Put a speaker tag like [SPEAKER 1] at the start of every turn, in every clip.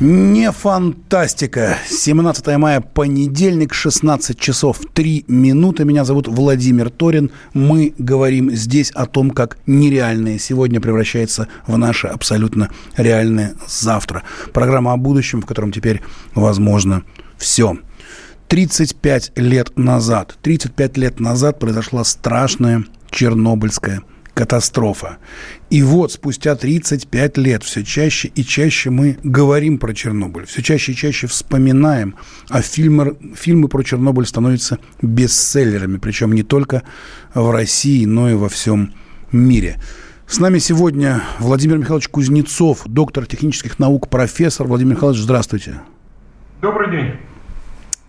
[SPEAKER 1] Не фантастика. 17 мая, понедельник, 16 часов 3 минуты. Меня зовут Владимир Торин. Мы говорим здесь о том, как нереальное сегодня превращается в наше абсолютно реальное завтра. Программа о будущем, в котором теперь возможно все. 35 лет назад, 35 лет назад произошла страшная Чернобыльская катастрофа. И вот спустя 35 лет все чаще и чаще мы говорим про Чернобыль, все чаще и чаще вспоминаем, а фильмы, фильмы про Чернобыль становятся бестселлерами, причем не только в России, но и во всем мире. С нами сегодня Владимир Михайлович Кузнецов, доктор технических наук, профессор. Владимир Михайлович, здравствуйте.
[SPEAKER 2] Добрый день.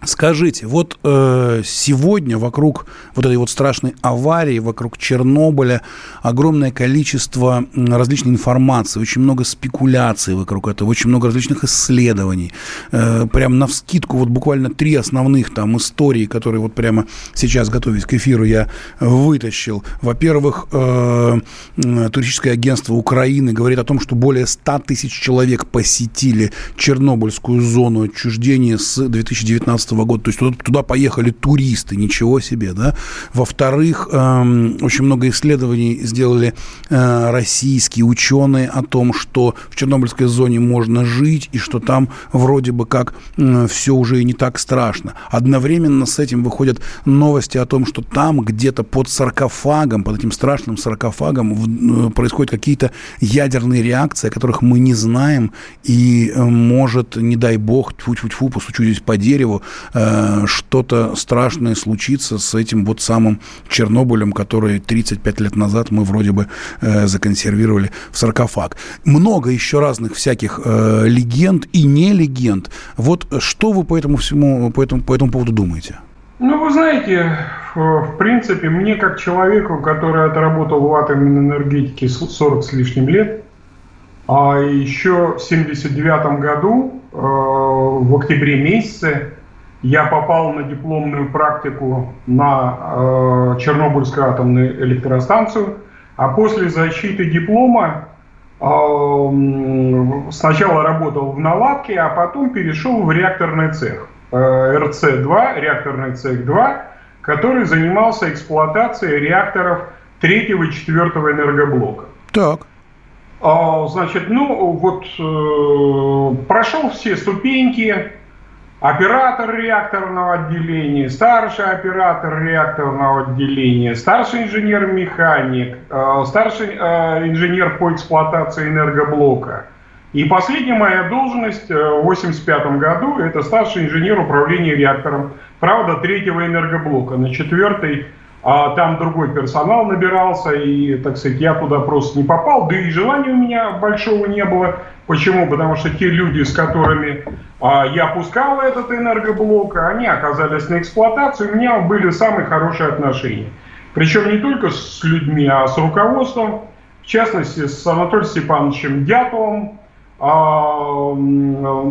[SPEAKER 1] Скажите, вот э, сегодня вокруг вот этой вот страшной аварии, вокруг Чернобыля огромное количество различной информации, очень много спекуляций вокруг этого, очень много различных исследований. Э, прям на вскидку вот буквально три основных там истории, которые вот прямо сейчас, готовясь к эфиру, я вытащил. Во-первых, э, туристическое агентство Украины говорит о том, что более 100 тысяч человек посетили Чернобыльскую зону отчуждения с 2019 года. То есть туда, туда поехали туристы, ничего себе, да. Во-вторых, э, очень много исследований сделали э, российские ученые о том, что в Чернобыльской зоне можно жить и что там вроде бы как э, все уже и не так страшно. Одновременно с этим выходят новости о том, что там где-то под саркофагом, под этим страшным саркофагом в, э, происходят какие-то ядерные реакции, о которых мы не знаем, и э, может, не дай бог, тьфу-тьфу-тьфу, постучу здесь по дереву, Э, что-то страшное случится с этим вот самым Чернобылем, который 35 лет назад мы вроде бы э, законсервировали в саркофаг. Много еще разных всяких э, легенд и не легенд. Вот что вы по этому всему, по этому, по этому поводу думаете?
[SPEAKER 2] Ну, вы знаете, в принципе, мне как человеку, который отработал в атомной энергетике 40 с лишним лет, а еще в 79 году, в октябре месяце, я попал на дипломную практику на э, Чернобыльскую атомную электростанцию, а после защиты диплома э, сначала работал в наладке, а потом перешел в реакторный цех э, РЦ-2, реакторный цех 2, который занимался эксплуатацией реакторов третьего и четвертого энергоблока.
[SPEAKER 1] Так.
[SPEAKER 2] А, значит, ну вот э, прошел все ступеньки, оператор реакторного отделения, старший оператор реакторного отделения, старший инженер-механик, э, старший э, инженер по эксплуатации энергоблока. И последняя моя должность э, в 1985 году – это старший инженер управления реактором, правда, третьего энергоблока. На четвертой а там другой персонал набирался, и, так сказать, я туда просто не попал, да и желания у меня большого не было. Почему? Потому что те люди, с которыми а, я пускал этот энергоблок, они оказались на эксплуатации, у меня были самые хорошие отношения. Причем не только с людьми, а с руководством, в частности, с Анатолием Степановичем Дятловым, а,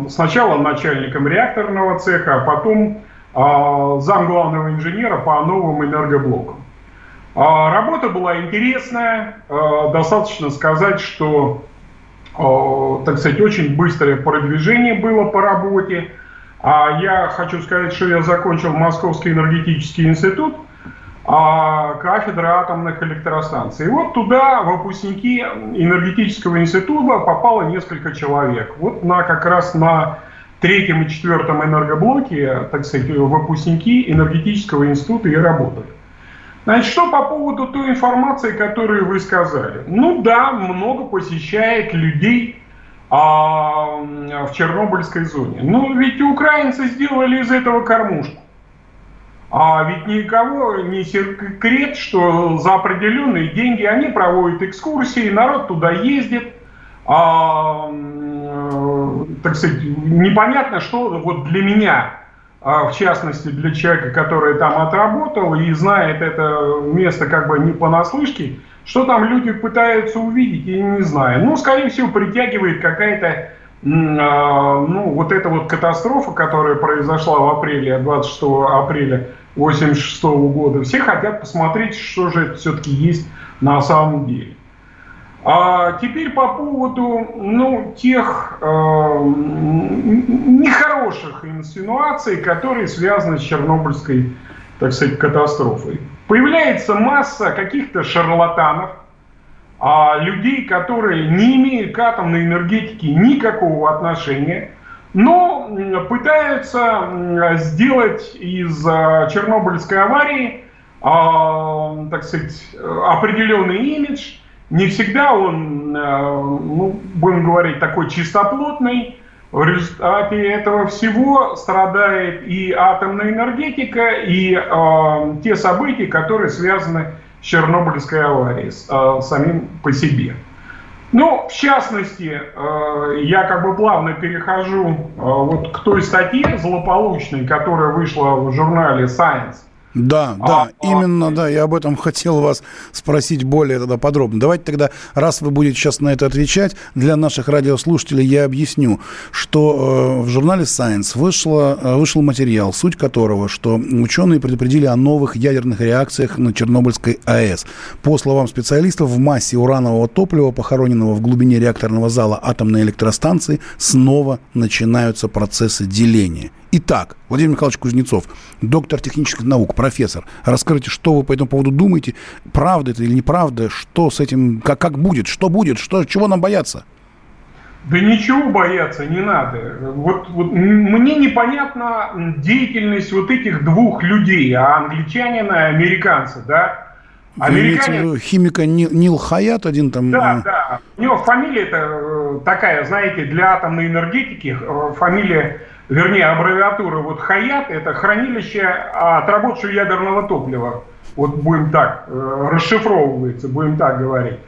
[SPEAKER 2] сначала начальником реакторного цеха, а потом зам главного инженера по новым энергоблокам. А, работа была интересная, а, достаточно сказать, что, так сказать, очень быстрое продвижение было по работе. А я хочу сказать, что я закончил Московский энергетический институт, кафедра атомных электростанций. И вот туда выпускники энергетического института попало несколько человек. Вот на, как раз на третьем и четвертом энергоблоке, так сказать, выпускники энергетического института и работали. Значит, что по поводу той информации, которую вы сказали? Ну да, много посещает людей а, в Чернобыльской зоне. Но ведь украинцы сделали из этого кормушку. А ведь никого не секрет, что за определенные деньги они проводят экскурсии, народ туда ездит, а, так сказать, непонятно, что вот для меня, а, в частности, для человека, который там отработал и знает это место как бы не понаслышке, что там люди пытаются увидеть, я не знаю. Ну, скорее всего, притягивает какая-то а, ну, вот эта вот катастрофа, которая произошла в апреле, 26 апреля 86 года, все хотят посмотреть, что же это все-таки есть на самом деле. А теперь по поводу ну, тех э, нехороших инсинуаций, которые связаны с Чернобыльской, так сказать, катастрофой. Появляется масса каких-то шарлатанов, а людей, которые не имеют к атомной энергетике никакого отношения, но пытаются сделать из э, Чернобыльской аварии, э, так сказать, определенный имидж – не всегда он, э, ну, будем говорить, такой чистоплотный. В результате этого всего страдает и атомная энергетика, и э, те события, которые связаны с Чернобыльской аварией с, э, самим по себе. Ну, в частности, э, я как бы плавно перехожу э, вот к той статье злополучной, которая вышла в журнале Science
[SPEAKER 1] да, а, да, а, именно, да, я об этом хотел вас спросить более тогда подробно. Давайте тогда, раз вы будете сейчас на это отвечать, для наших радиослушателей я объясню, что э, в журнале Science вышло, э, вышел материал, суть которого, что ученые предупредили о новых ядерных реакциях на Чернобыльской АЭС. По словам специалистов, в массе уранового топлива, похороненного в глубине реакторного зала атомной электростанции, снова начинаются процессы деления. Итак, Владимир Михайлович Кузнецов, доктор технических наук, профессор, расскажите, что вы по этому поводу думаете, правда это или неправда, что с этим, как, как будет, что будет, что, чего нам бояться?
[SPEAKER 2] Да ничего бояться не надо. Вот, вот мне непонятна деятельность вот этих двух людей, а англичанина и американца, да.
[SPEAKER 1] Американец... химика Нил, Нил Хаят один там...
[SPEAKER 2] Да, да. У него фамилия э, такая, знаете, для атомной энергетики э, фамилия вернее, аббревиатура вот ХАЯТ, это хранилище отработавшего ядерного топлива. Вот будем так, э, расшифровывается, будем так говорить.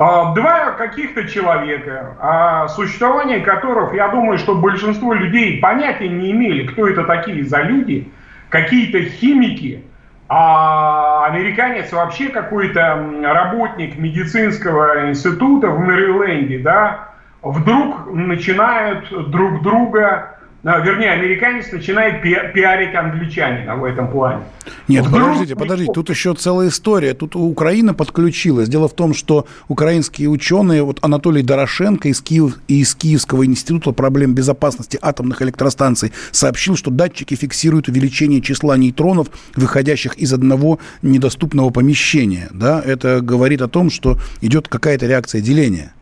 [SPEAKER 2] А, два каких-то человека, о существовании которых, я думаю, что большинство людей понятия не имели, кто это такие за люди, какие-то химики, а американец вообще какой-то работник медицинского института в Мэриленде, да, вдруг начинают друг друга вернее, американец начинает пи- пиарить англичанина в этом плане.
[SPEAKER 1] Нет, Вдруг... подождите, подождите, тут еще целая история. Тут Украина подключилась. Дело в том, что украинские ученые, вот Анатолий Дорошенко из, Киев, из Киевского института проблем безопасности атомных электростанций сообщил, что датчики фиксируют увеличение числа нейтронов, выходящих из одного недоступного помещения. Да? Это говорит о том, что идет какая-то реакция деления.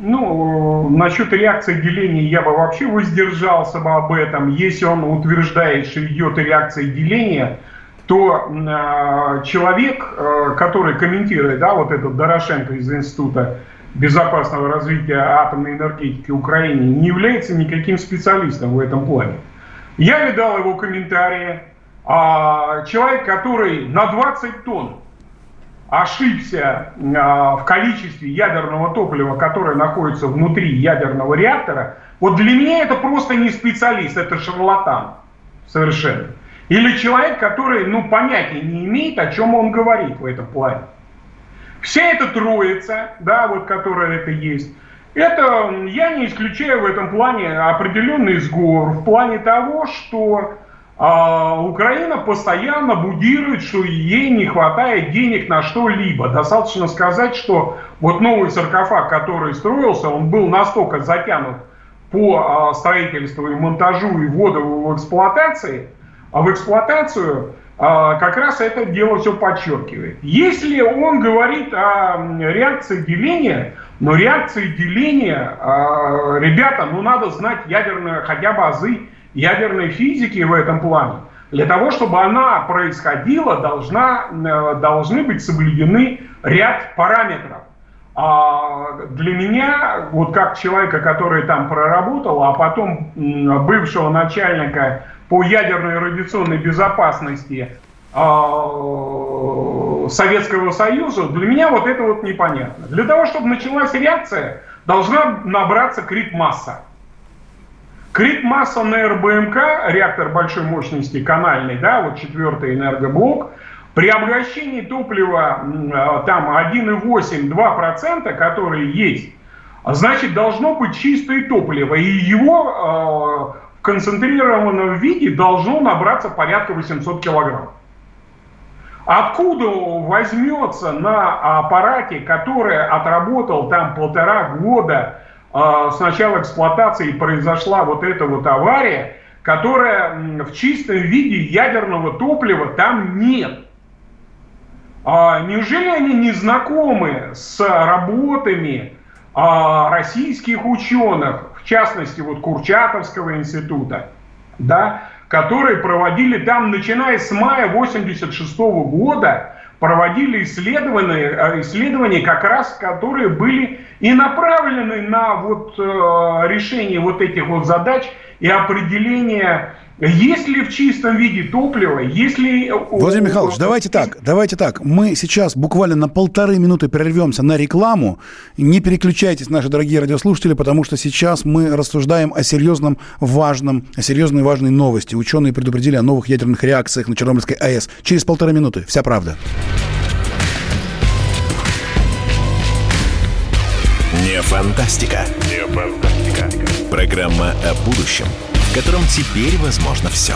[SPEAKER 2] Ну, насчет реакции деления я бы вообще воздержался бы об этом. Если он утверждает, что идет реакция деления, то э, человек, э, который комментирует, да, вот этот Дорошенко из Института безопасного развития атомной энергетики Украины, не является никаким специалистом в этом плане. Я видал его комментарии. А человек, который на 20 тонн ошибся а, в количестве ядерного топлива, которое находится внутри ядерного реактора, вот для меня это просто не специалист, это шарлатан совершенно. Или человек, который, ну, понятия не имеет, о чем он говорит в этом плане. Вся эта троица, да, вот которая это есть, это, я не исключаю в этом плане определенный сговор в плане того, что а Украина постоянно будирует, что ей не хватает денег на что-либо. Достаточно сказать, что вот новый саркофаг, который строился, он был настолько затянут по а, строительству и монтажу и вводу в эксплуатации, а в эксплуатацию а, как раз это дело все подчеркивает. Если он говорит о реакции деления, но реакции деления, ребята, ну надо знать ядерные хотя бы азы ядерной физики в этом плане, для того, чтобы она происходила, должна, э, должны быть соблюдены ряд параметров. А для меня, вот как человека, который там проработал, а потом бывшего начальника по ядерной радиационной безопасности Советского Союза, для меня вот это вот непонятно. Для того, чтобы началась реакция, должна набраться крит-масса. Крит-масса на РБМК, реактор большой мощности, канальный, да, вот четвертый энергоблок, при обращении топлива там 1,8-2%, которые есть, значит, должно быть чистое топливо, и его в концентрированном виде должно набраться порядка 800 килограмм. Откуда возьмется на аппарате, который отработал там полтора года с начала эксплуатации произошла вот эта вот авария, которая в чистом виде ядерного топлива там нет. А неужели они не знакомы с работами а, российских ученых, в частности вот Курчатовского института, да, которые проводили там, начиная с мая 86 года, проводили исследования, э, исследования как раз, которые были и направлены на вот, э, решение вот этих вот задач и определение есть ли в чистом виде топливо, если...
[SPEAKER 1] Владимир Михайлович, давайте так, давайте так. Мы сейчас буквально на полторы минуты прервемся на рекламу. Не переключайтесь, наши дорогие радиослушатели, потому что сейчас мы рассуждаем о серьезном, важном, о серьезной важной новости. Ученые предупредили о новых ядерных реакциях на Чернобыльской АЭС. Через полторы минуты. Вся правда.
[SPEAKER 3] Не фантастика. Не фантастика. Программа о будущем – котором теперь возможно все.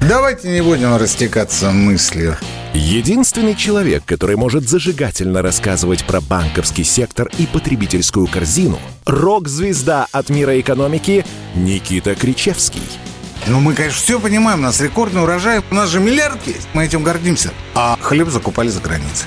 [SPEAKER 4] Давайте не будем растекаться мыслью.
[SPEAKER 3] Единственный человек, который может зажигательно рассказывать про банковский сектор и потребительскую корзину – рок-звезда от мира экономики Никита Кричевский.
[SPEAKER 4] Ну, мы, конечно, все понимаем, у нас рекордный урожай, у нас же миллиард есть, мы этим гордимся. А хлеб закупали за границей.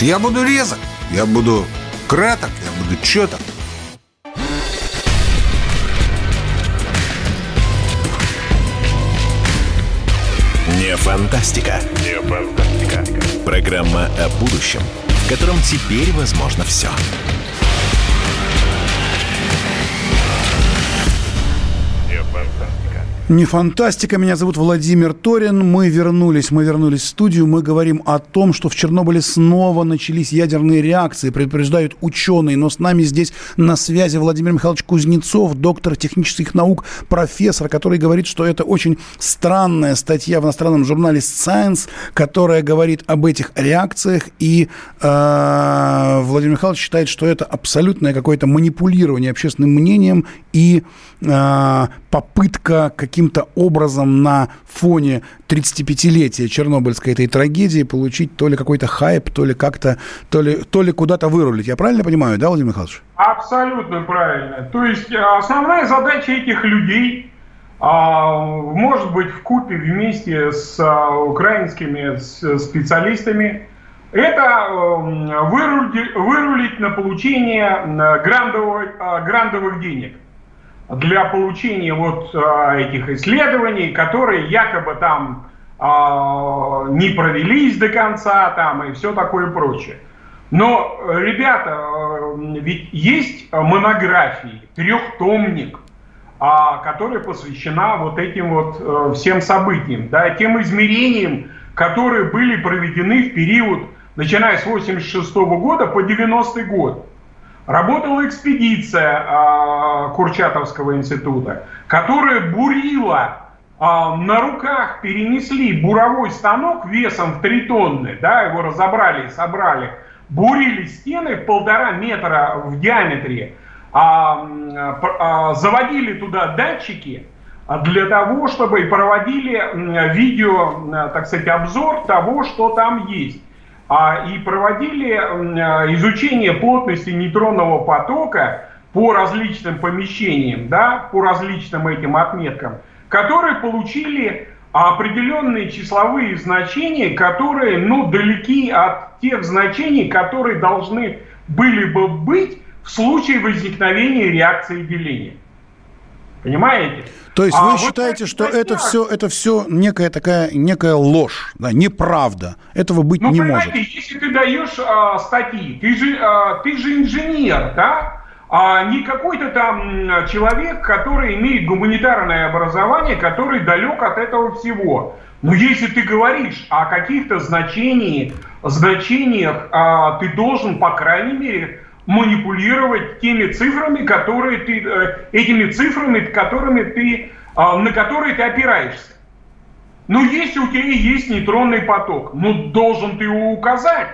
[SPEAKER 4] Я буду резок, я буду краток, я буду четок.
[SPEAKER 3] Не фантастика. Не фантастика. Программа о будущем, в котором теперь возможно все.
[SPEAKER 1] Не фантастика. Меня зовут Владимир Торин. Мы вернулись, мы вернулись в студию. Мы говорим о том, что в Чернобыле снова начались ядерные реакции, предупреждают ученые. Но с нами здесь на связи Владимир Михайлович Кузнецов, доктор технических наук, профессор, который говорит, что это очень странная статья в иностранном журнале Science, которая говорит об этих реакциях. И э, Владимир Михайлович считает, что это абсолютное какое-то манипулирование общественным мнением и попытка каким-то образом на фоне 35-летия Чернобыльской этой трагедии получить то ли какой-то хайп, то ли как-то, то ли, то ли куда-то вырулить. Я правильно понимаю, да, Владимир Михайлович?
[SPEAKER 2] Абсолютно правильно. То есть э, основная задача этих людей а, может быть в купе вместе с а, украинскими специалистами это эм, вырулить, вырулить на получение грандовых, грандовых денег для получения вот а, этих исследований, которые якобы там а, не провелись до конца там и все такое прочее. Но, ребята, а, ведь есть монографии, трехтомник, которая посвящена вот этим вот всем событиям, да, тем измерениям, которые были проведены в период, начиная с 86 года по 90 год. Работала экспедиция э, Курчатовского института, которая бурила э, на руках перенесли буровой станок весом в 3 тонны, да, его разобрали, собрали, бурили стены полтора метра в диаметре, а, а, заводили туда датчики для того, чтобы проводили видео, так сказать, обзор того, что там есть и проводили а, изучение плотности нейтронного потока по различным помещениям, да, по различным этим отметкам, которые получили определенные числовые значения, которые, ну, далеки от тех значений, которые должны были бы быть в случае возникновения реакции деления. Понимаете?
[SPEAKER 1] То есть а вы считаете, что это все, это все некая такая, некая ложь, да, неправда. Этого быть ну, не может.
[SPEAKER 2] Если ты даешь а, статьи, ты же, а, ты же инженер, да? А не какой-то там человек, который имеет гуманитарное образование, который далек от этого всего. Но если ты говоришь о каких-то значениях, значениях, а, ты должен, по крайней мере, манипулировать теми цифрами, которые ты, э, этими цифрами, которыми ты, а, на которые ты опираешься. Ну, если у тебя есть нейтронный поток, ну, должен ты его указать.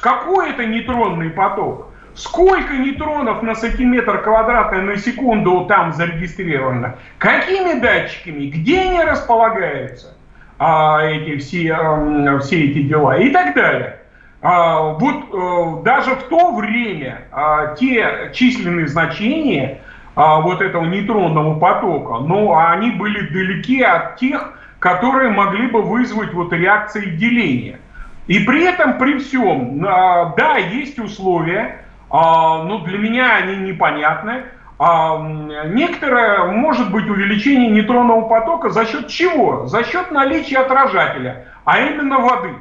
[SPEAKER 2] Какой это нейтронный поток? Сколько нейтронов на сантиметр квадратный на секунду там зарегистрировано? Какими датчиками? Где они располагаются? А, эти все, а, все эти дела и так далее. А, вот а, даже в то время а, те численные значения а, вот этого нейтронного потока, но они были далеки от тех, которые могли бы вызвать вот реакции деления. И при этом, при всем, да, есть условия, ну, для меня они непонятны. Некоторое может быть увеличение нейтронного потока за счет чего? За счет наличия отражателя, а именно воды.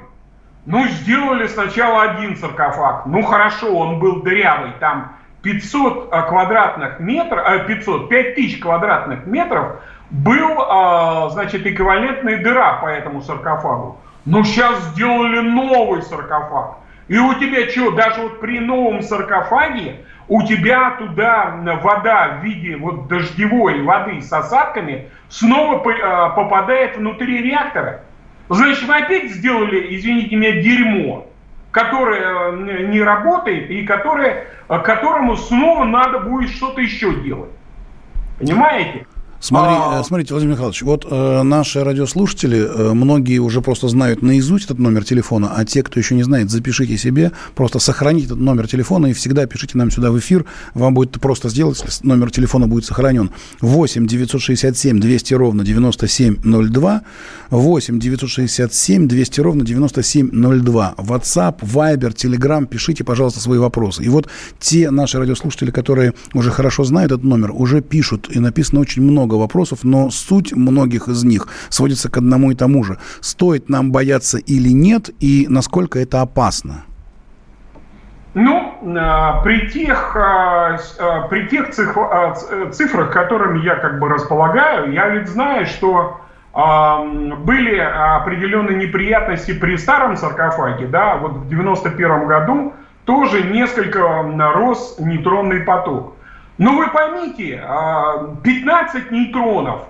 [SPEAKER 2] Ну, сделали сначала один саркофаг. Ну, хорошо, он был дырявый, там 500 а, квадратных метров, 500, 5000 квадратных метров был, значит, эквивалентная дыра по этому саркофагу. Но сейчас сделали новый саркофаг. И у тебя что, даже вот при новом саркофаге у тебя туда вода в виде вот дождевой воды с осадками снова а, попадает внутри реактора. Мы опять сделали, извините меня, дерьмо, которое э, не работает и которое, которому снова надо будет что-то еще делать. Понимаете?
[SPEAKER 1] Смотри, а... Э, смотрите, Владимир Михайлович, вот э, наши радиослушатели, э, многие уже просто знают наизусть этот номер телефона, а те, кто еще не знает, запишите себе, просто сохраните этот номер телефона и всегда пишите нам сюда в эфир. Вам будет просто сделать, номер телефона будет сохранен. 8 967 200 ровно 9702, 8 967 200 ровно 9702. WhatsApp, Viber, Telegram, пишите, пожалуйста, свои вопросы. И вот те наши радиослушатели, которые уже хорошо знают этот номер, уже пишут, и написано очень много много вопросов, но суть многих из них сводится к одному и тому же. Стоит нам бояться или нет, и насколько это опасно?
[SPEAKER 2] Ну, а, при тех, а, а, при тех цифрах, которыми я как бы располагаю, я ведь знаю, что были определенные неприятности при старом саркофаге, да, вот в 91 году тоже несколько рос нейтронный поток. Но вы поймите, 15 а, нейтронов,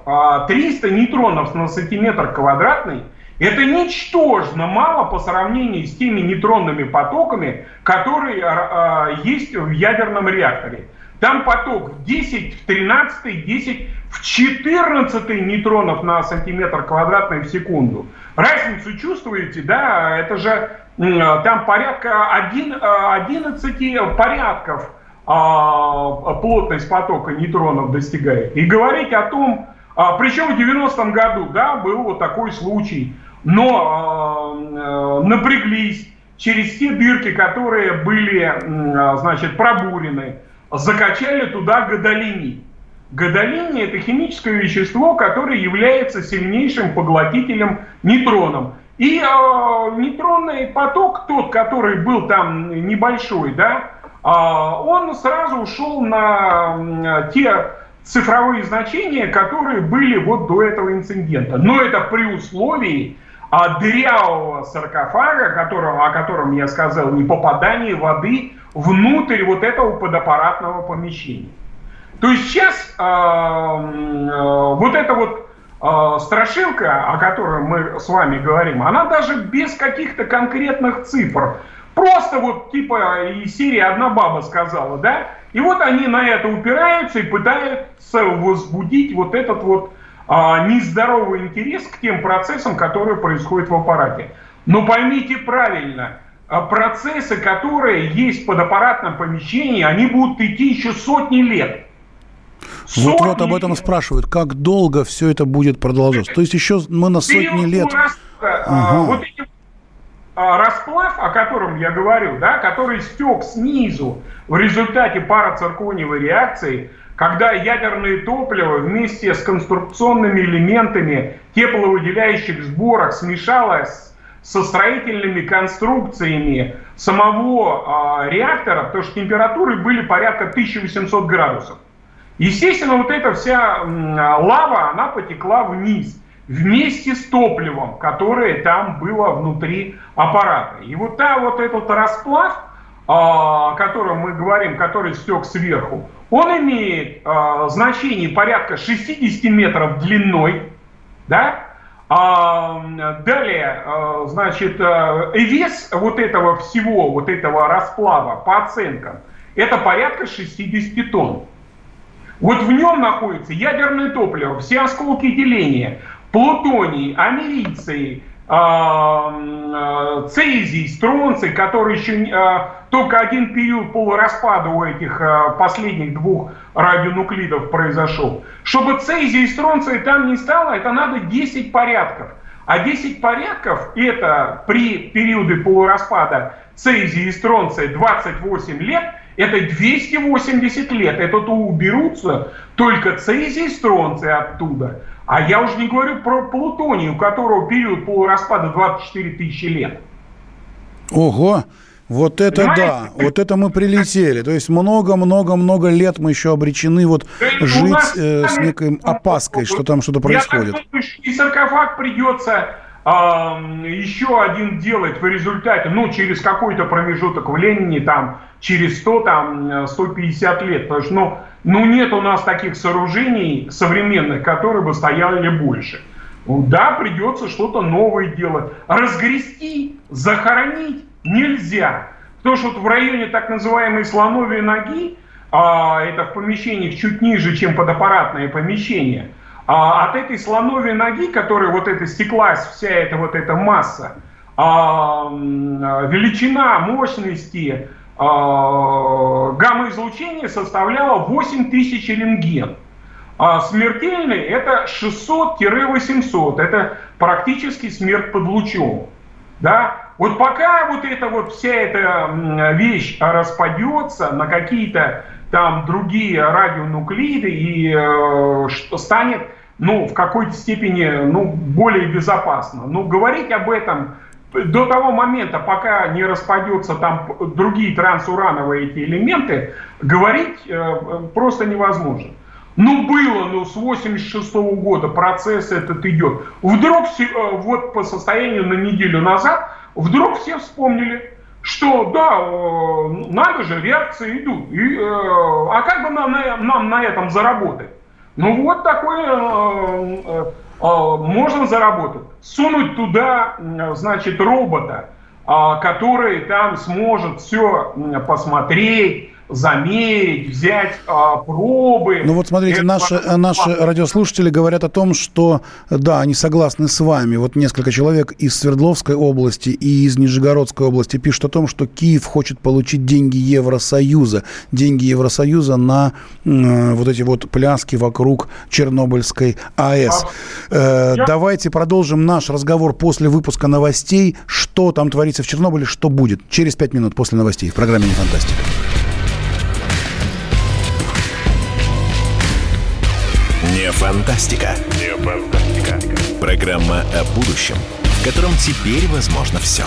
[SPEAKER 2] 300 а, нейтронов на сантиметр квадратный – это ничтожно мало по сравнению с теми нейтронными потоками, которые а, есть в ядерном реакторе. Там поток 10 в 13, 10 в 14 нейтронов на сантиметр квадратный в секунду. Разницу чувствуете, да? Это же там порядка 11 порядков а, плотность потока нейтронов достигает. И говорить о том, а, причем в 90-м году, да, был вот такой случай, но а, э, напряглись через те дырки, которые были, а, значит, пробурены, закачали туда гадолиний. Гадолиний – это химическое вещество, которое является сильнейшим поглотителем нейтронов. И э, нейтронный поток, тот, который был там небольшой, да, а, он сразу ушел на те цифровые значения, которые были вот до этого инцидента. Но это при условии а, дырявого саркофага, которого, о котором я сказал, не попадания воды внутрь вот этого подаппаратного помещения. То есть сейчас э, э, вот эта вот э, страшилка, о которой мы с вами говорим, она даже без каких-то конкретных цифр Просто вот типа из серии «Одна баба сказала», да? И вот они на это упираются и пытаются возбудить вот этот вот а, нездоровый интерес к тем процессам, которые происходят в аппарате. Но поймите правильно, а, процессы, которые есть в подаппаратном помещении, они будут идти еще сотни лет.
[SPEAKER 1] Вот вот об этом спрашивают, как долго все это будет продолжаться. То есть еще мы на сотни лет...
[SPEAKER 2] А, ага. Вот эти расплав, о котором я говорю, да, который стек снизу в результате парациркониевой реакции, когда ядерное топливо вместе с конструкционными элементами тепловыделяющих сборок смешалось со строительными конструкциями самого э, реактора, потому что температуры были порядка 1800 градусов. Естественно, вот эта вся э, лава, она потекла вниз вместе с топливом, которое там было внутри аппарата. И вот, та, вот этот расплав, о котором мы говорим, который стек сверху, он имеет э, значение порядка 60 метров длиной, да, а, далее, значит, э, вес вот этого всего, вот этого расплава по оценкам, это порядка 60 тонн. Вот в нем находится ядерное топливо, все осколки деления, плутоний, америций, цезий, стронций, который еще только один период полураспада у этих последних двух радионуклидов произошел. Чтобы цезий и стронций там не стало, это надо 10 порядков. А 10 порядков это при периоде полураспада цезия и стронция 28 лет, это 280 лет. Это то уберутся только цезий и стронций оттуда. А я уже не говорю про плутоний, у которого период полураспада 24 тысячи лет.
[SPEAKER 1] Ого! Вот это Понимаете? да, вот это мы прилетели. То есть много-много-много лет мы еще обречены вот жить э, с некой опаской, что там что-то происходит.
[SPEAKER 2] Я так и саркофаг придется э, еще один делать в результате, ну, через какой-то промежуток времени, там, через 100, там, 150 лет. Потому что, ну, ну, нет у нас таких сооружений современных, которые бы стояли больше. Ну, да, придется что-то новое делать. Разгрести, захоронить нельзя. Потому что вот в районе так называемой слоновой ноги, а, это в помещениях чуть ниже, чем подаппаратное помещение, а, от этой слоновой ноги, которая вот эта стеклась, вся эта вот эта масса, а, величина мощности а, гамма-излучения составляла 8000 рентген. А смертельный это 600-800. Это практически смерть под лучом. Да? Вот пока вот эта вот вся эта вещь распадется на какие-то там другие радионуклиды и э, что станет ну, в какой-то степени ну, более безопасно. Но говорить об этом до того момента, пока не распадется там другие трансурановые эти элементы, говорить э, просто невозможно. Ну, было, ну, с 86 -го года процесс этот идет. Вдруг, э, вот по состоянию на неделю назад, вдруг все вспомнили, что да, э, надо же, реакции идут. И, э, а как бы нам, нам на этом заработать? Ну, вот такое э, можно заработать. Сунуть туда, значит, робота, э, который там сможет все посмотреть, замерить, взять а, пробы.
[SPEAKER 1] Ну вот смотрите, Это наши, наши радиослушатели говорят о том, что да, они согласны с вами. Вот несколько человек из Свердловской области и из Нижегородской области пишут о том, что Киев хочет получить деньги Евросоюза. Деньги Евросоюза на э, вот эти вот пляски вокруг Чернобыльской АЭС. А, э, я... Давайте продолжим наш разговор после выпуска новостей. Что там творится в Чернобыле, что будет. Через пять минут после новостей в программе «Не фантастика».
[SPEAKER 3] Фантастика. Не фантастика. Программа о будущем, в котором теперь возможно все.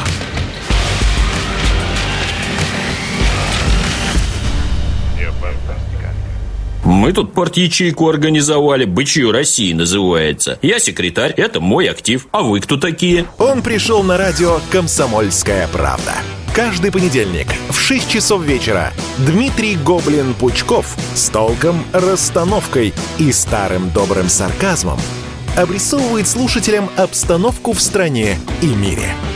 [SPEAKER 5] Мы тут порт-ячейку организовали, «Бычью России» называется. Я секретарь, это мой актив. А вы кто такие?
[SPEAKER 3] Он пришел на радио «Комсомольская правда». Каждый понедельник в 6 часов вечера Дмитрий Гоблин-Пучков с толком, расстановкой и старым добрым сарказмом обрисовывает слушателям обстановку в стране и мире –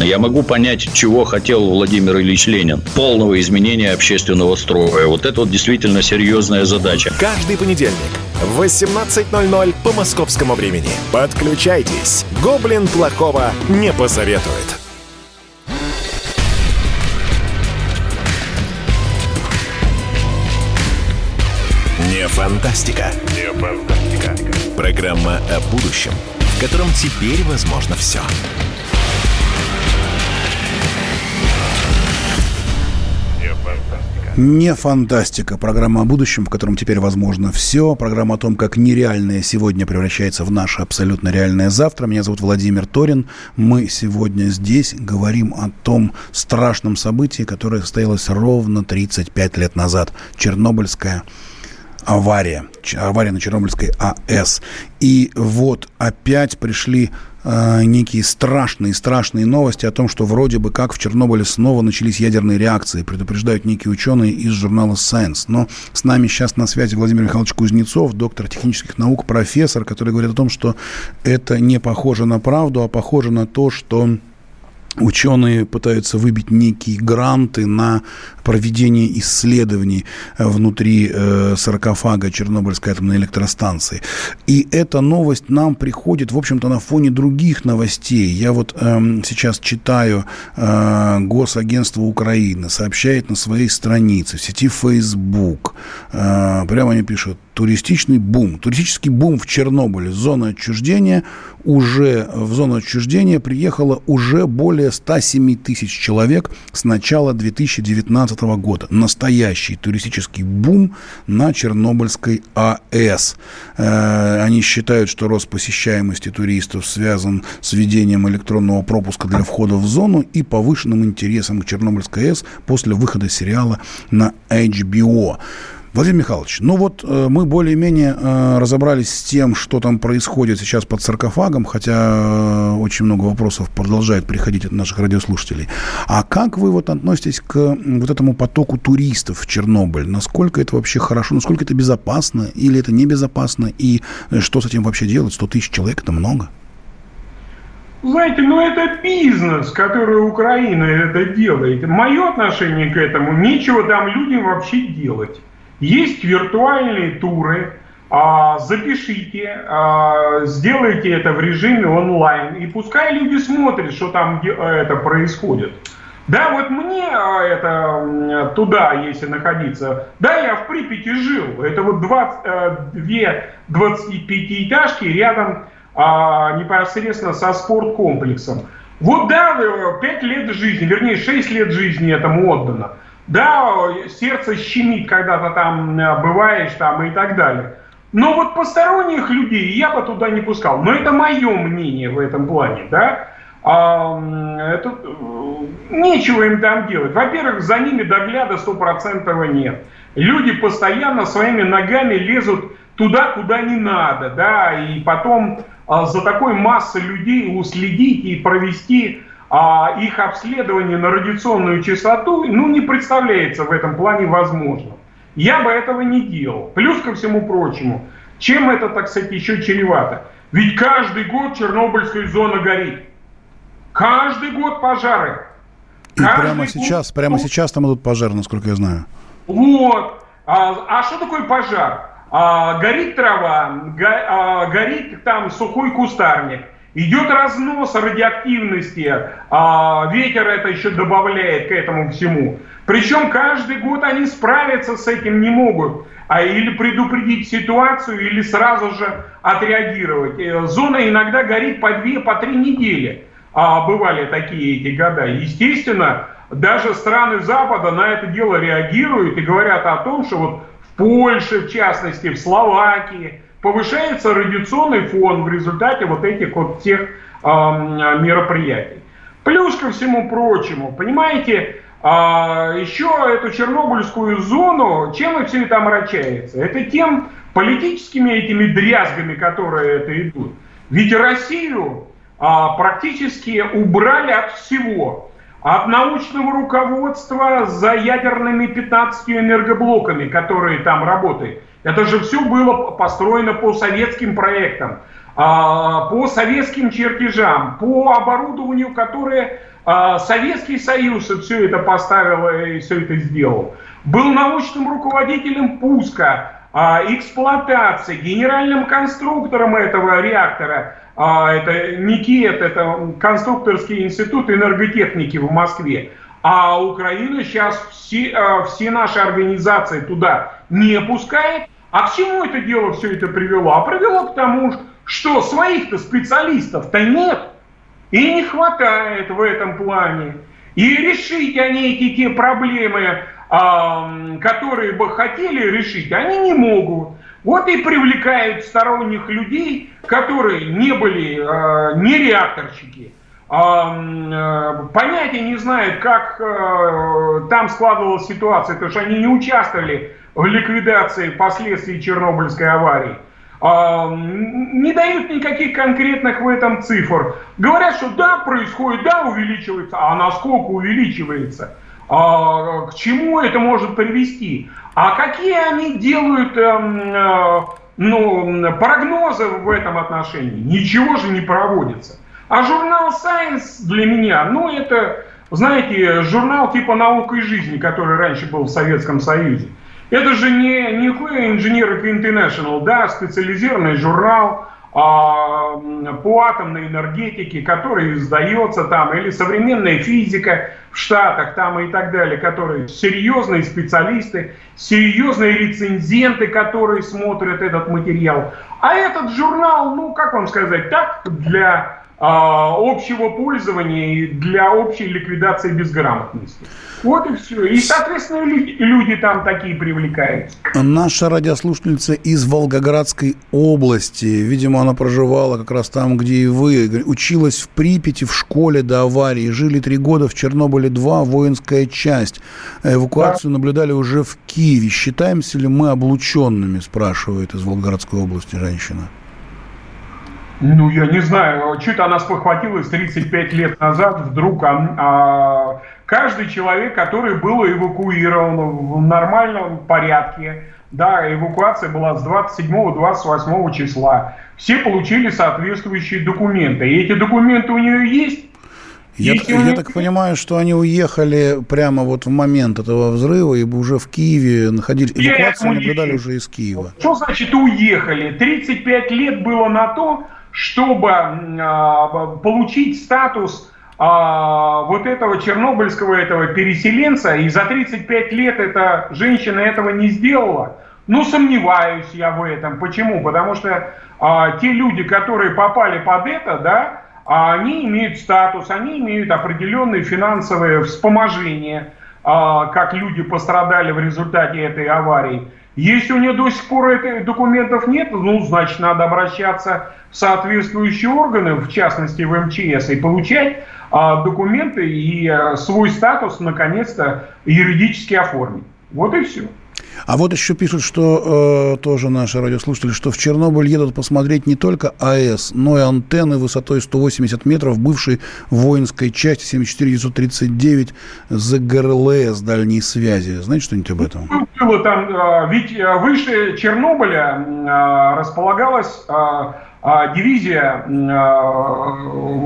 [SPEAKER 5] Я могу понять, чего хотел Владимир Ильич Ленин. Полного изменения общественного строя. Вот это вот действительно серьезная задача.
[SPEAKER 3] Каждый понедельник в 18.00 по московскому времени. Подключайтесь. Гоблин плохого не посоветует. Не фантастика. Не фантастика. Программа о будущем, в котором теперь возможно все.
[SPEAKER 1] Не фантастика. Программа о будущем, в котором теперь возможно все. Программа о том, как нереальное сегодня превращается в наше абсолютно реальное завтра. Меня зовут Владимир Торин. Мы сегодня здесь говорим о том страшном событии, которое состоялось ровно 35 лет назад. Чернобыльская авария. Авария на Чернобыльской АЭС. И вот опять пришли э, некие страшные-страшные новости о том, что вроде бы как в Чернобыле снова начались ядерные реакции, предупреждают некие ученые из журнала Science. Но с нами сейчас на связи Владимир Михайлович Кузнецов, доктор технических наук, профессор, который говорит о том, что это не похоже на правду, а похоже на то, что Ученые пытаются выбить некие гранты на проведение исследований э, внутри э, саркофага Чернобыльской атомной электростанции. И эта новость нам приходит, в общем-то, на фоне других новостей. Я вот э, сейчас читаю э, Госагентство Украины, сообщает на своей странице в сети Facebook. Э, прямо они пишут, туристичный бум. Туристический бум в Чернобыле, зона отчуждения, уже в зону отчуждения приехало уже более 107 тысяч человек с начала 2019 года. Настоящий туристический бум на Чернобыльской АЭС. Э, они считают, что рост посещаемости туристов связан с введением электронного пропуска для входа в зону и повышенным интересом к Чернобыльской АЭС после выхода сериала на HBO. Владимир Михайлович, ну вот э, мы более-менее э, разобрались с тем, что там происходит сейчас под саркофагом, хотя э, очень много вопросов продолжает приходить от наших радиослушателей. А как вы вот относитесь к вот этому потоку туристов в Чернобыль? Насколько это вообще хорошо, насколько это безопасно или это небезопасно? И что с этим вообще делать? 100 тысяч человек – это много.
[SPEAKER 2] Знаете, ну это бизнес, который Украина это делает. Мое отношение к этому, нечего там людям вообще делать. Есть виртуальные туры, а, запишите, а, сделайте это в режиме онлайн, и пускай люди смотрят, что там это происходит. Да, вот мне а, это туда, если находиться, да, я в Припяти жил, это вот 20, э, две 25-этажки рядом непосредственно со спорткомплексом. Вот да, 5 лет жизни, вернее 6 лет жизни этому отдано. Да, сердце щемит, когда ты там э, бываешь там и так далее. Но вот посторонних людей я бы туда не пускал. Но это мое мнение в этом плане, да. А, это, э, нечего им там делать. Во-первых, за ними догляда стопроцентного нет. Люди постоянно своими ногами лезут туда, куда не надо, да, и потом а, за такой массой людей уследить и провести а их обследование на радиационную частоту, ну, не представляется в этом плане возможным. Я бы этого не делал. Плюс ко всему прочему, чем это, так сказать, еще чревато? Ведь каждый год Чернобыльская зона горит. Каждый год пожары.
[SPEAKER 1] И каждый прямо сейчас, год... прямо сейчас там идут пожары, насколько я знаю.
[SPEAKER 2] Вот. А, а что такое пожар? А, горит трава, го, а, горит там сухой кустарник Идет разнос радиоактивности, а ветер это еще добавляет к этому всему. Причем каждый год они справиться с этим не могут. А или предупредить ситуацию, или сразу же отреагировать. Э, зона иногда горит по две, по три недели. А, бывали такие эти года. Естественно, даже страны Запада на это дело реагируют и говорят о том, что вот в Польше, в частности, в Словакии, повышается радиационный фон в результате вот этих вот всех э, мероприятий. Плюс ко всему прочему, понимаете, э, а, еще эту Чернобыльскую зону, чем и все это омрачается? Это тем политическими этими дрязгами, которые это идут. Ведь Россию а, практически убрали от всего. От научного руководства за ядерными 15 энергоблоками, которые там работают. Это же все было построено по советским проектам, а, по советским чертежам, по оборудованию, которое а, Советский Союз все это поставил и все это сделал. Был научным руководителем пуска, а, эксплуатации, генеральным конструктором этого реактора. Это НИКЕТ, это конструкторский институт энерготехники в Москве. А Украина сейчас все, все наши организации туда не пускает. А к чему это дело все это привело? А привело к тому, что своих-то специалистов-то нет. И не хватает в этом плане. И решить они эти те проблемы, которые бы хотели решить, они не могут. Вот и привлекают сторонних людей, которые не были э, не реакторщики, понятия не знают, как э, там складывалась ситуация, потому что они не участвовали в ликвидации последствий Чернобыльской аварии не дают никаких конкретных в этом цифр. Говорят, что да, происходит, да, увеличивается, а насколько увеличивается, а, к чему это может привести, а какие они делают эм, э, ну, прогнозы в этом отношении. Ничего же не проводится. А журнал Science для меня, ну это, знаете, журнал типа «Наука и жизни», который раньше был в Советском Союзе. Это же не, не Engineering International, да, специализированный журнал а, по атомной энергетике, который издается там, или современная физика в Штатах там и так далее, которые серьезные специалисты, серьезные рецензенты, которые смотрят этот материал. А этот журнал, ну, как вам сказать, так, для общего пользования и для общей ликвидации безграмотности. Вот и все. И, соответственно, люди, люди там такие привлекаются.
[SPEAKER 1] Наша радиослушательница из Волгоградской области, видимо, она проживала как раз там, где и вы, училась в Припяти в школе до аварии, жили три года в Чернобыле-2, воинская часть. Эвакуацию да. наблюдали уже в Киеве. Считаемся ли мы облученными, спрашивает из Волгоградской области женщина.
[SPEAKER 2] Ну, я не знаю, что-то она спохватилась 35 лет назад, вдруг а, а, каждый человек, который был эвакуирован в нормальном порядке, да, эвакуация была с 27-28 числа, все получили соответствующие документы. И эти документы у нее есть,
[SPEAKER 1] я, я так понимаю, что они уехали прямо вот в момент этого взрыва и уже в Киеве находились. Эвакуацию наблюдали уже из Киева.
[SPEAKER 2] Что значит уехали? 35 лет было на то, чтобы э, получить статус э, вот этого чернобыльского этого переселенца, и за 35 лет эта женщина этого не сделала, ну, сомневаюсь я в этом. Почему? Потому что э, те люди, которые попали под это, да, они имеют статус, они имеют определенные финансовые вспоможения, как люди пострадали в результате этой аварии. Если у нее до сих пор этих документов нет, ну, значит, надо обращаться в соответствующие органы, в частности в МЧС, и получать а, документы и а, свой статус, наконец-то, юридически оформить. Вот и все.
[SPEAKER 1] А вот еще пишут, что э, тоже наши радиослушатели, что в Чернобыль едут посмотреть не только АЭС, но и антенны высотой 180 метров бывшей воинской части 74939 ЗГРЛС дальней связи. Знаете что-нибудь об этом?
[SPEAKER 2] Ну, было там, э, ведь э, выше Чернобыля э, располагалась дивизия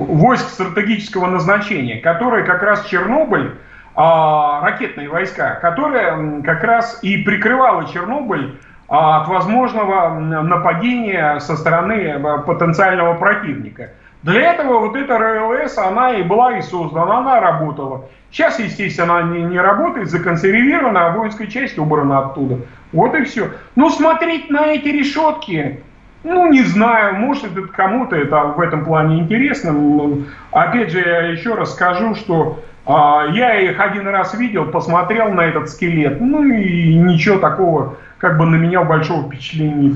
[SPEAKER 2] войск стратегического назначения, которая как раз Чернобыль ракетные войска, которая как раз и прикрывала Чернобыль а, от возможного нападения со стороны а, потенциального противника. Для этого вот эта РЛС, она и была и создана, она работала. Сейчас, естественно, она не, не работает, законсервирована, а воинская часть убрана оттуда. Вот и все. Но смотреть на эти решетки, ну, не знаю, может, это кому-то это в этом плане интересно. Опять же, я еще раз скажу, что а, я их один раз видел, посмотрел на этот скелет, ну и ничего такого, как бы на меня большого впечатления не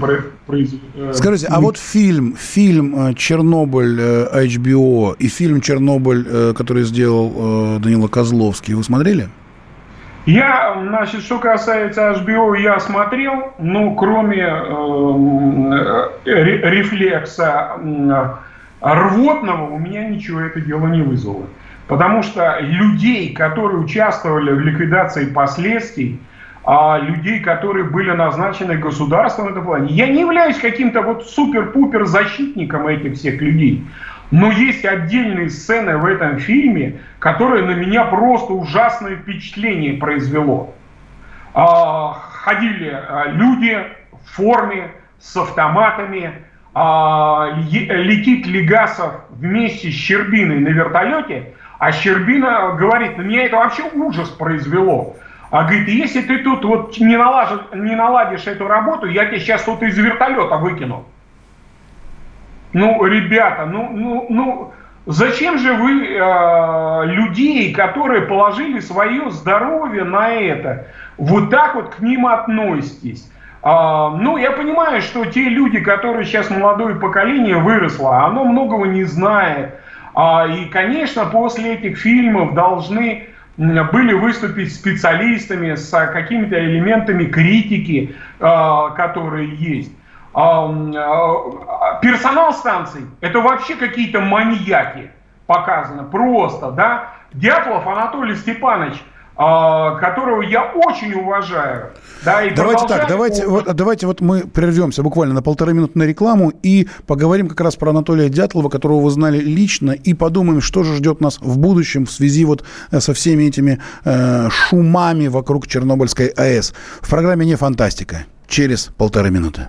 [SPEAKER 2] произвело.
[SPEAKER 1] Э, Скажите, а вот фильм, фильм э, «Чернобыль» HBO и фильм «Чернобыль», который сделал Данила Козловский, вы смотрели?
[SPEAKER 2] Я, значит, что касается HBO, я смотрел, ну, кроме э, э, рефлекса э, рвотного, у меня ничего это дело не вызвало. Потому что людей, которые участвовали в ликвидации последствий, а людей, которые были назначены государством в этом плане, я не являюсь каким-то вот супер-пупер защитником этих всех людей. Но есть отдельные сцены в этом фильме, которые на меня просто ужасное впечатление произвело. А, ходили а, люди в форме с автоматами, а, летит Легасов вместе с Щербиной на вертолете, а Щербина говорит, на меня это вообще ужас произвело. А говорит, если ты тут вот не наладишь, не наладишь эту работу, я тебя сейчас тут из вертолета выкину. Ну, ребята, ну, ну, ну, зачем же вы э, людей, которые положили свое здоровье на это, вот так вот к ним относитесь? А, ну, я понимаю, что те люди, которые сейчас молодое поколение выросло, оно многого не знает. А, и, конечно, после этих фильмов должны были выступить специалистами с какими-то элементами критики, а, которые есть. А, а, персонал станций – это вообще какие-то маньяки показано, просто, да. Дятлов Анатолий Степанович, а, которого я очень уважаю.
[SPEAKER 1] Да, и давайте так, давайте вот, давайте вот мы прервемся буквально на полторы минуты на рекламу и поговорим как раз про Анатолия Дятлова, которого вы знали лично, и подумаем, что же ждет нас в будущем в связи вот э, со всеми этими э, шумами вокруг Чернобыльской АЭС. В программе «Не фантастика» через полторы минуты.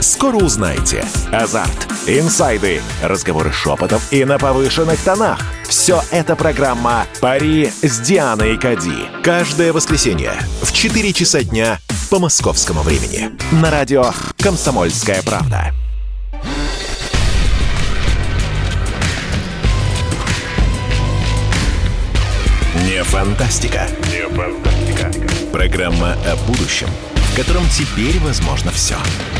[SPEAKER 3] Скоро узнаете. Азарт, инсайды, разговоры шепотов и на повышенных тонах. Все это программа «Пари с Дианой Кади». Каждое воскресенье в 4 часа дня по московскому времени. На радио «Комсомольская правда». Не фантастика. Не фантастика. Программа о будущем, в котором теперь возможно все. Все.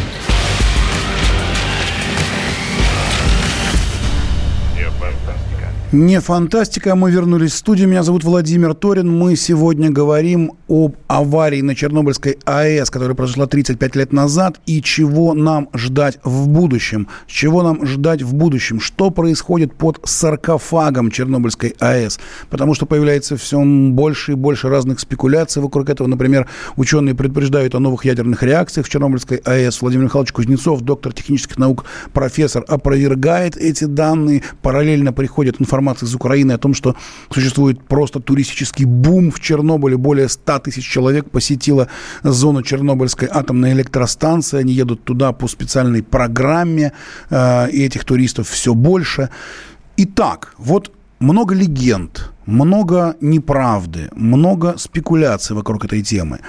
[SPEAKER 1] Не фантастика, мы вернулись в студию. Меня зовут Владимир Торин. Мы сегодня говорим об аварии на Чернобыльской АЭС, которая произошла 35 лет назад, и чего нам ждать в будущем. Чего нам ждать в будущем? Что происходит под саркофагом Чернобыльской АЭС? Потому что появляется все больше и больше разных спекуляций вокруг этого. Например, ученые предупреждают о новых ядерных реакциях в Чернобыльской АЭС. Владимир Михайлович Кузнецов, доктор технических наук, профессор, опровергает эти данные. Параллельно приходит информация информация из Украины о том, что существует просто туристический бум в Чернобыле. Более 100 тысяч человек посетило зону Чернобыльской атомной электростанции. Они едут туда по специальной программе, э, и этих туристов все больше. Итак, вот много легенд, много неправды, много спекуляций вокруг этой темы.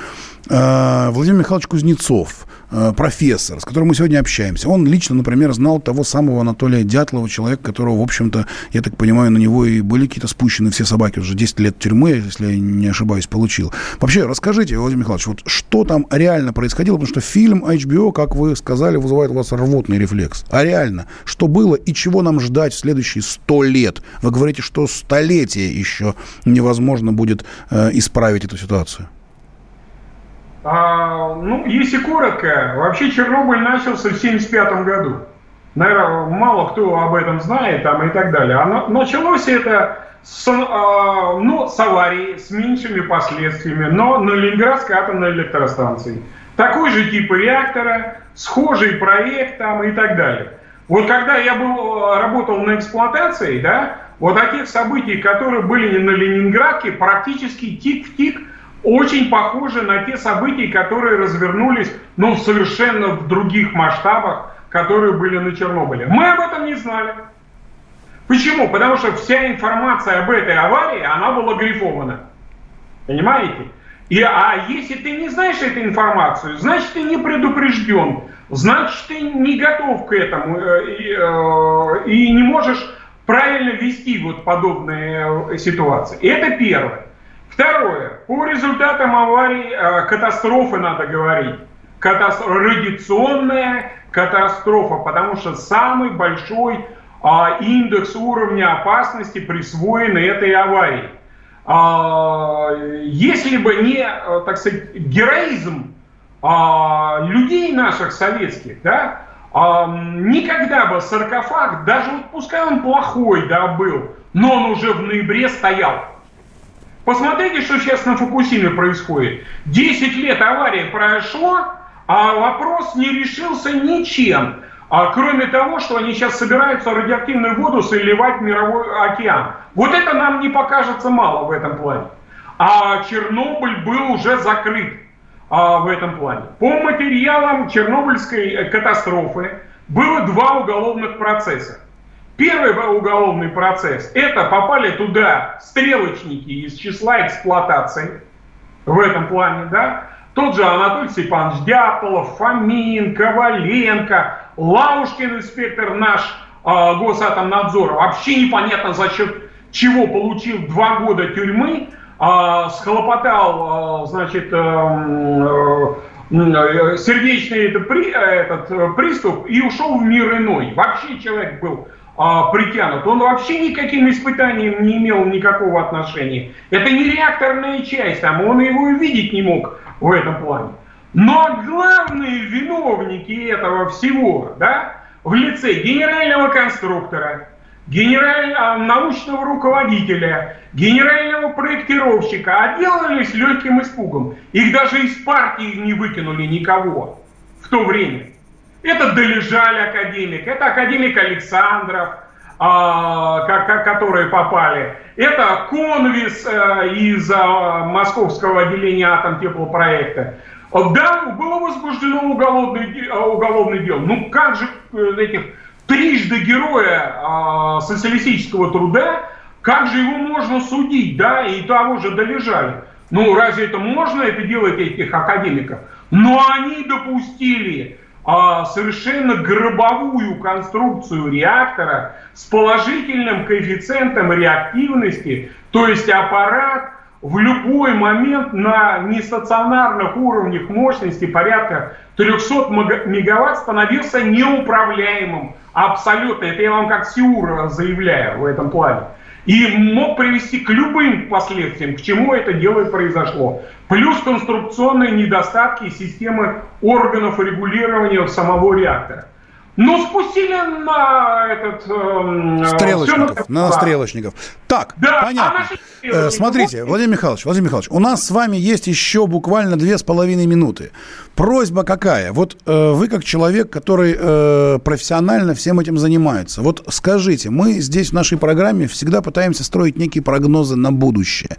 [SPEAKER 1] Э, Владимир Михайлович Кузнецов, профессор, с которым мы сегодня общаемся, он лично, например, знал того самого Анатолия Дятлова, человека, которого, в общем-то, я так понимаю, на него и были какие-то спущены все собаки, уже 10 лет тюрьмы, если я не ошибаюсь, получил. Вообще, расскажите, Владимир Михайлович, вот что там реально происходило, потому что фильм HBO, как вы сказали, вызывает у вас рвотный рефлекс. А реально, что было и чего нам ждать в следующие 100 лет? Вы говорите, что столетие еще невозможно будет э, исправить эту ситуацию.
[SPEAKER 2] А, ну, если коротко, вообще Чернобыль начался в 1975 году. Наверное, мало кто об этом знает там, и так далее. А началось это с, а, ну, с аварии, с меньшими последствиями, но на Ленинградской атомной электростанции. Такой же тип реактора, схожий проект там и так далее. Вот когда я был, работал на эксплуатации, да, вот таких событий, которые были на Ленинградке, практически тик в тик очень похожи на те события, которые развернулись, ну, совершенно в других масштабах, которые были на Чернобыле. Мы об этом не знали. Почему? Потому что вся информация об этой аварии, она была грифована. Понимаете? И, а если ты не знаешь эту информацию, значит ты не предупрежден, значит ты не готов к этому э, и, э, и не можешь правильно вести вот подобные э, ситуации. Это первое. Второе. По результатам аварии, э, катастрофы надо говорить. Катастро... Радиационная катастрофа, потому что самый большой а, индекс уровня опасности присвоен этой аварии. А, если бы не, э, так сказать, героизм а, людей наших советских, да, а, никогда бы саркофаг, даже вот пускай он плохой, да, был, но он уже в ноябре стоял. Посмотрите, что сейчас на Фукусиме происходит. 10 лет аварии прошло, а вопрос не решился ничем. А кроме того, что они сейчас собираются радиоактивную воду сливать в мировой океан. Вот это нам не покажется мало в этом плане. А Чернобыль был уже закрыт а, в этом плане. По материалам Чернобыльской катастрофы было два уголовных процесса. Первый уголовный процесс – это попали туда стрелочники из числа эксплуатации в этом плане, да, тот же Анатолий Степанович Дятлов, Фомин, Коваленко, Лаушкин, инспектор наш э, Госатомнадзора, вообще непонятно за счет чего получил два года тюрьмы, э, схлопотал, э, значит, э, э, сердечный это, при, этот, приступ и ушел в мир иной. Вообще человек был а, притянут. Он вообще никаким испытанием не имел никакого отношения. Это не реакторная часть, там он его и видеть не мог в этом плане. Но главные виновники этого всего, да, в лице генерального конструктора, генерального научного руководителя, генерального проектировщика отделались легким испугом. Их даже из партии не выкинули никого в то время. Это Долежаль академик, это академик Александров, а, которые попали. Это Конвис а, из а, московского отделения атом теплопроекта. Да, было возбуждено уголовное, уголовное дело. Ну как же э, этих трижды героя а, социалистического труда, как же его можно судить, да, и того же долежали. Ну разве это можно это делать этих академиков? Но они допустили а, совершенно гробовую конструкцию реактора с положительным коэффициентом реактивности, то есть аппарат в любой момент на нестационарных уровнях мощности порядка 300 мегаватт становился неуправляемым абсолютно. Это я вам как Сиур заявляю в этом плане и мог привести к любым последствиям, к чему это дело и произошло. Плюс конструкционные недостатки системы органов регулирования самого реактора. Ну, спустили на этот... Э,
[SPEAKER 1] стрелочников, на, на стрелочников. Так, да, понятно. А э, смотрите, Владимир Михайлович, Владимир Михайлович, у нас с вами есть еще буквально две с половиной минуты. Просьба какая? Вот э, вы как человек, который э, профессионально всем этим занимается, вот скажите, мы здесь в нашей программе всегда пытаемся строить некие прогнозы на будущее.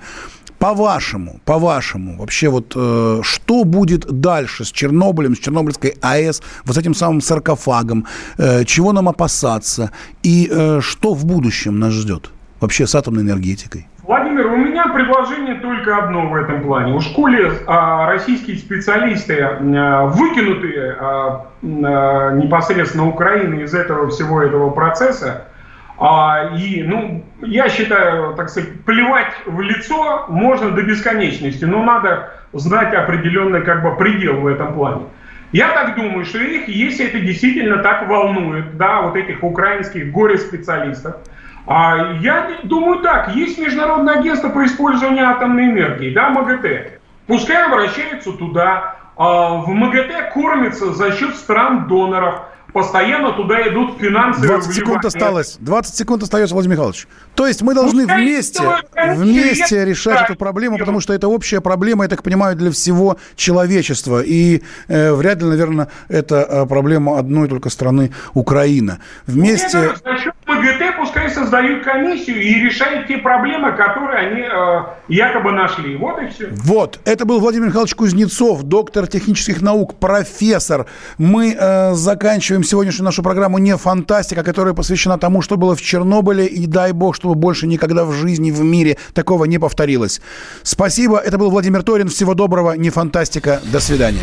[SPEAKER 1] По-вашему, по-вашему, вообще вот э, что будет дальше с Чернобылем, с Чернобыльской АЭС, вот с этим самым саркофагом, э, чего нам опасаться и э, что в будущем нас ждет вообще с атомной энергетикой?
[SPEAKER 2] Владимир, у меня предложение только одно в этом плане. У школе а, российские специалисты, а, выкинутые а, а, непосредственно Украины из этого всего этого процесса, а, и, ну, я считаю, так сказать, плевать в лицо можно до бесконечности, но надо знать определенный как бы предел в этом плане. Я так думаю, что их, если это действительно так волнует, да, вот этих украинских горе-специалистов, а я думаю так, есть Международное агентство по использованию атомной энергии, да, МАГАТЭ. Пускай обращаются туда, а в МАГАТЭ кормится за счет стран-доноров, постоянно туда идут финансовые
[SPEAKER 1] 20 секунд осталось. 20 секунд остается, Владимир Михайлович. То есть мы должны ну, вместе, вместе решать да, эту проблему, потому что это общая проблема, я так понимаю, для всего человечества. И э, вряд ли, наверное, это э, проблема одной только страны Украина. Вместе...
[SPEAKER 2] Ну, МГТ пускай создают комиссию и решают те проблемы, которые они э, якобы нашли. Вот и все.
[SPEAKER 1] Вот. Это был Владимир Михайлович Кузнецов, доктор технических наук, профессор. Мы э, заканчиваем сегодняшнюю нашу программу «Не фантастика», которая посвящена тому, что было в Чернобыле. И дай бог, чтобы больше никогда в жизни, в мире такого не повторилось. Спасибо. Это был Владимир Торин. Всего доброго. Не фантастика. До свидания.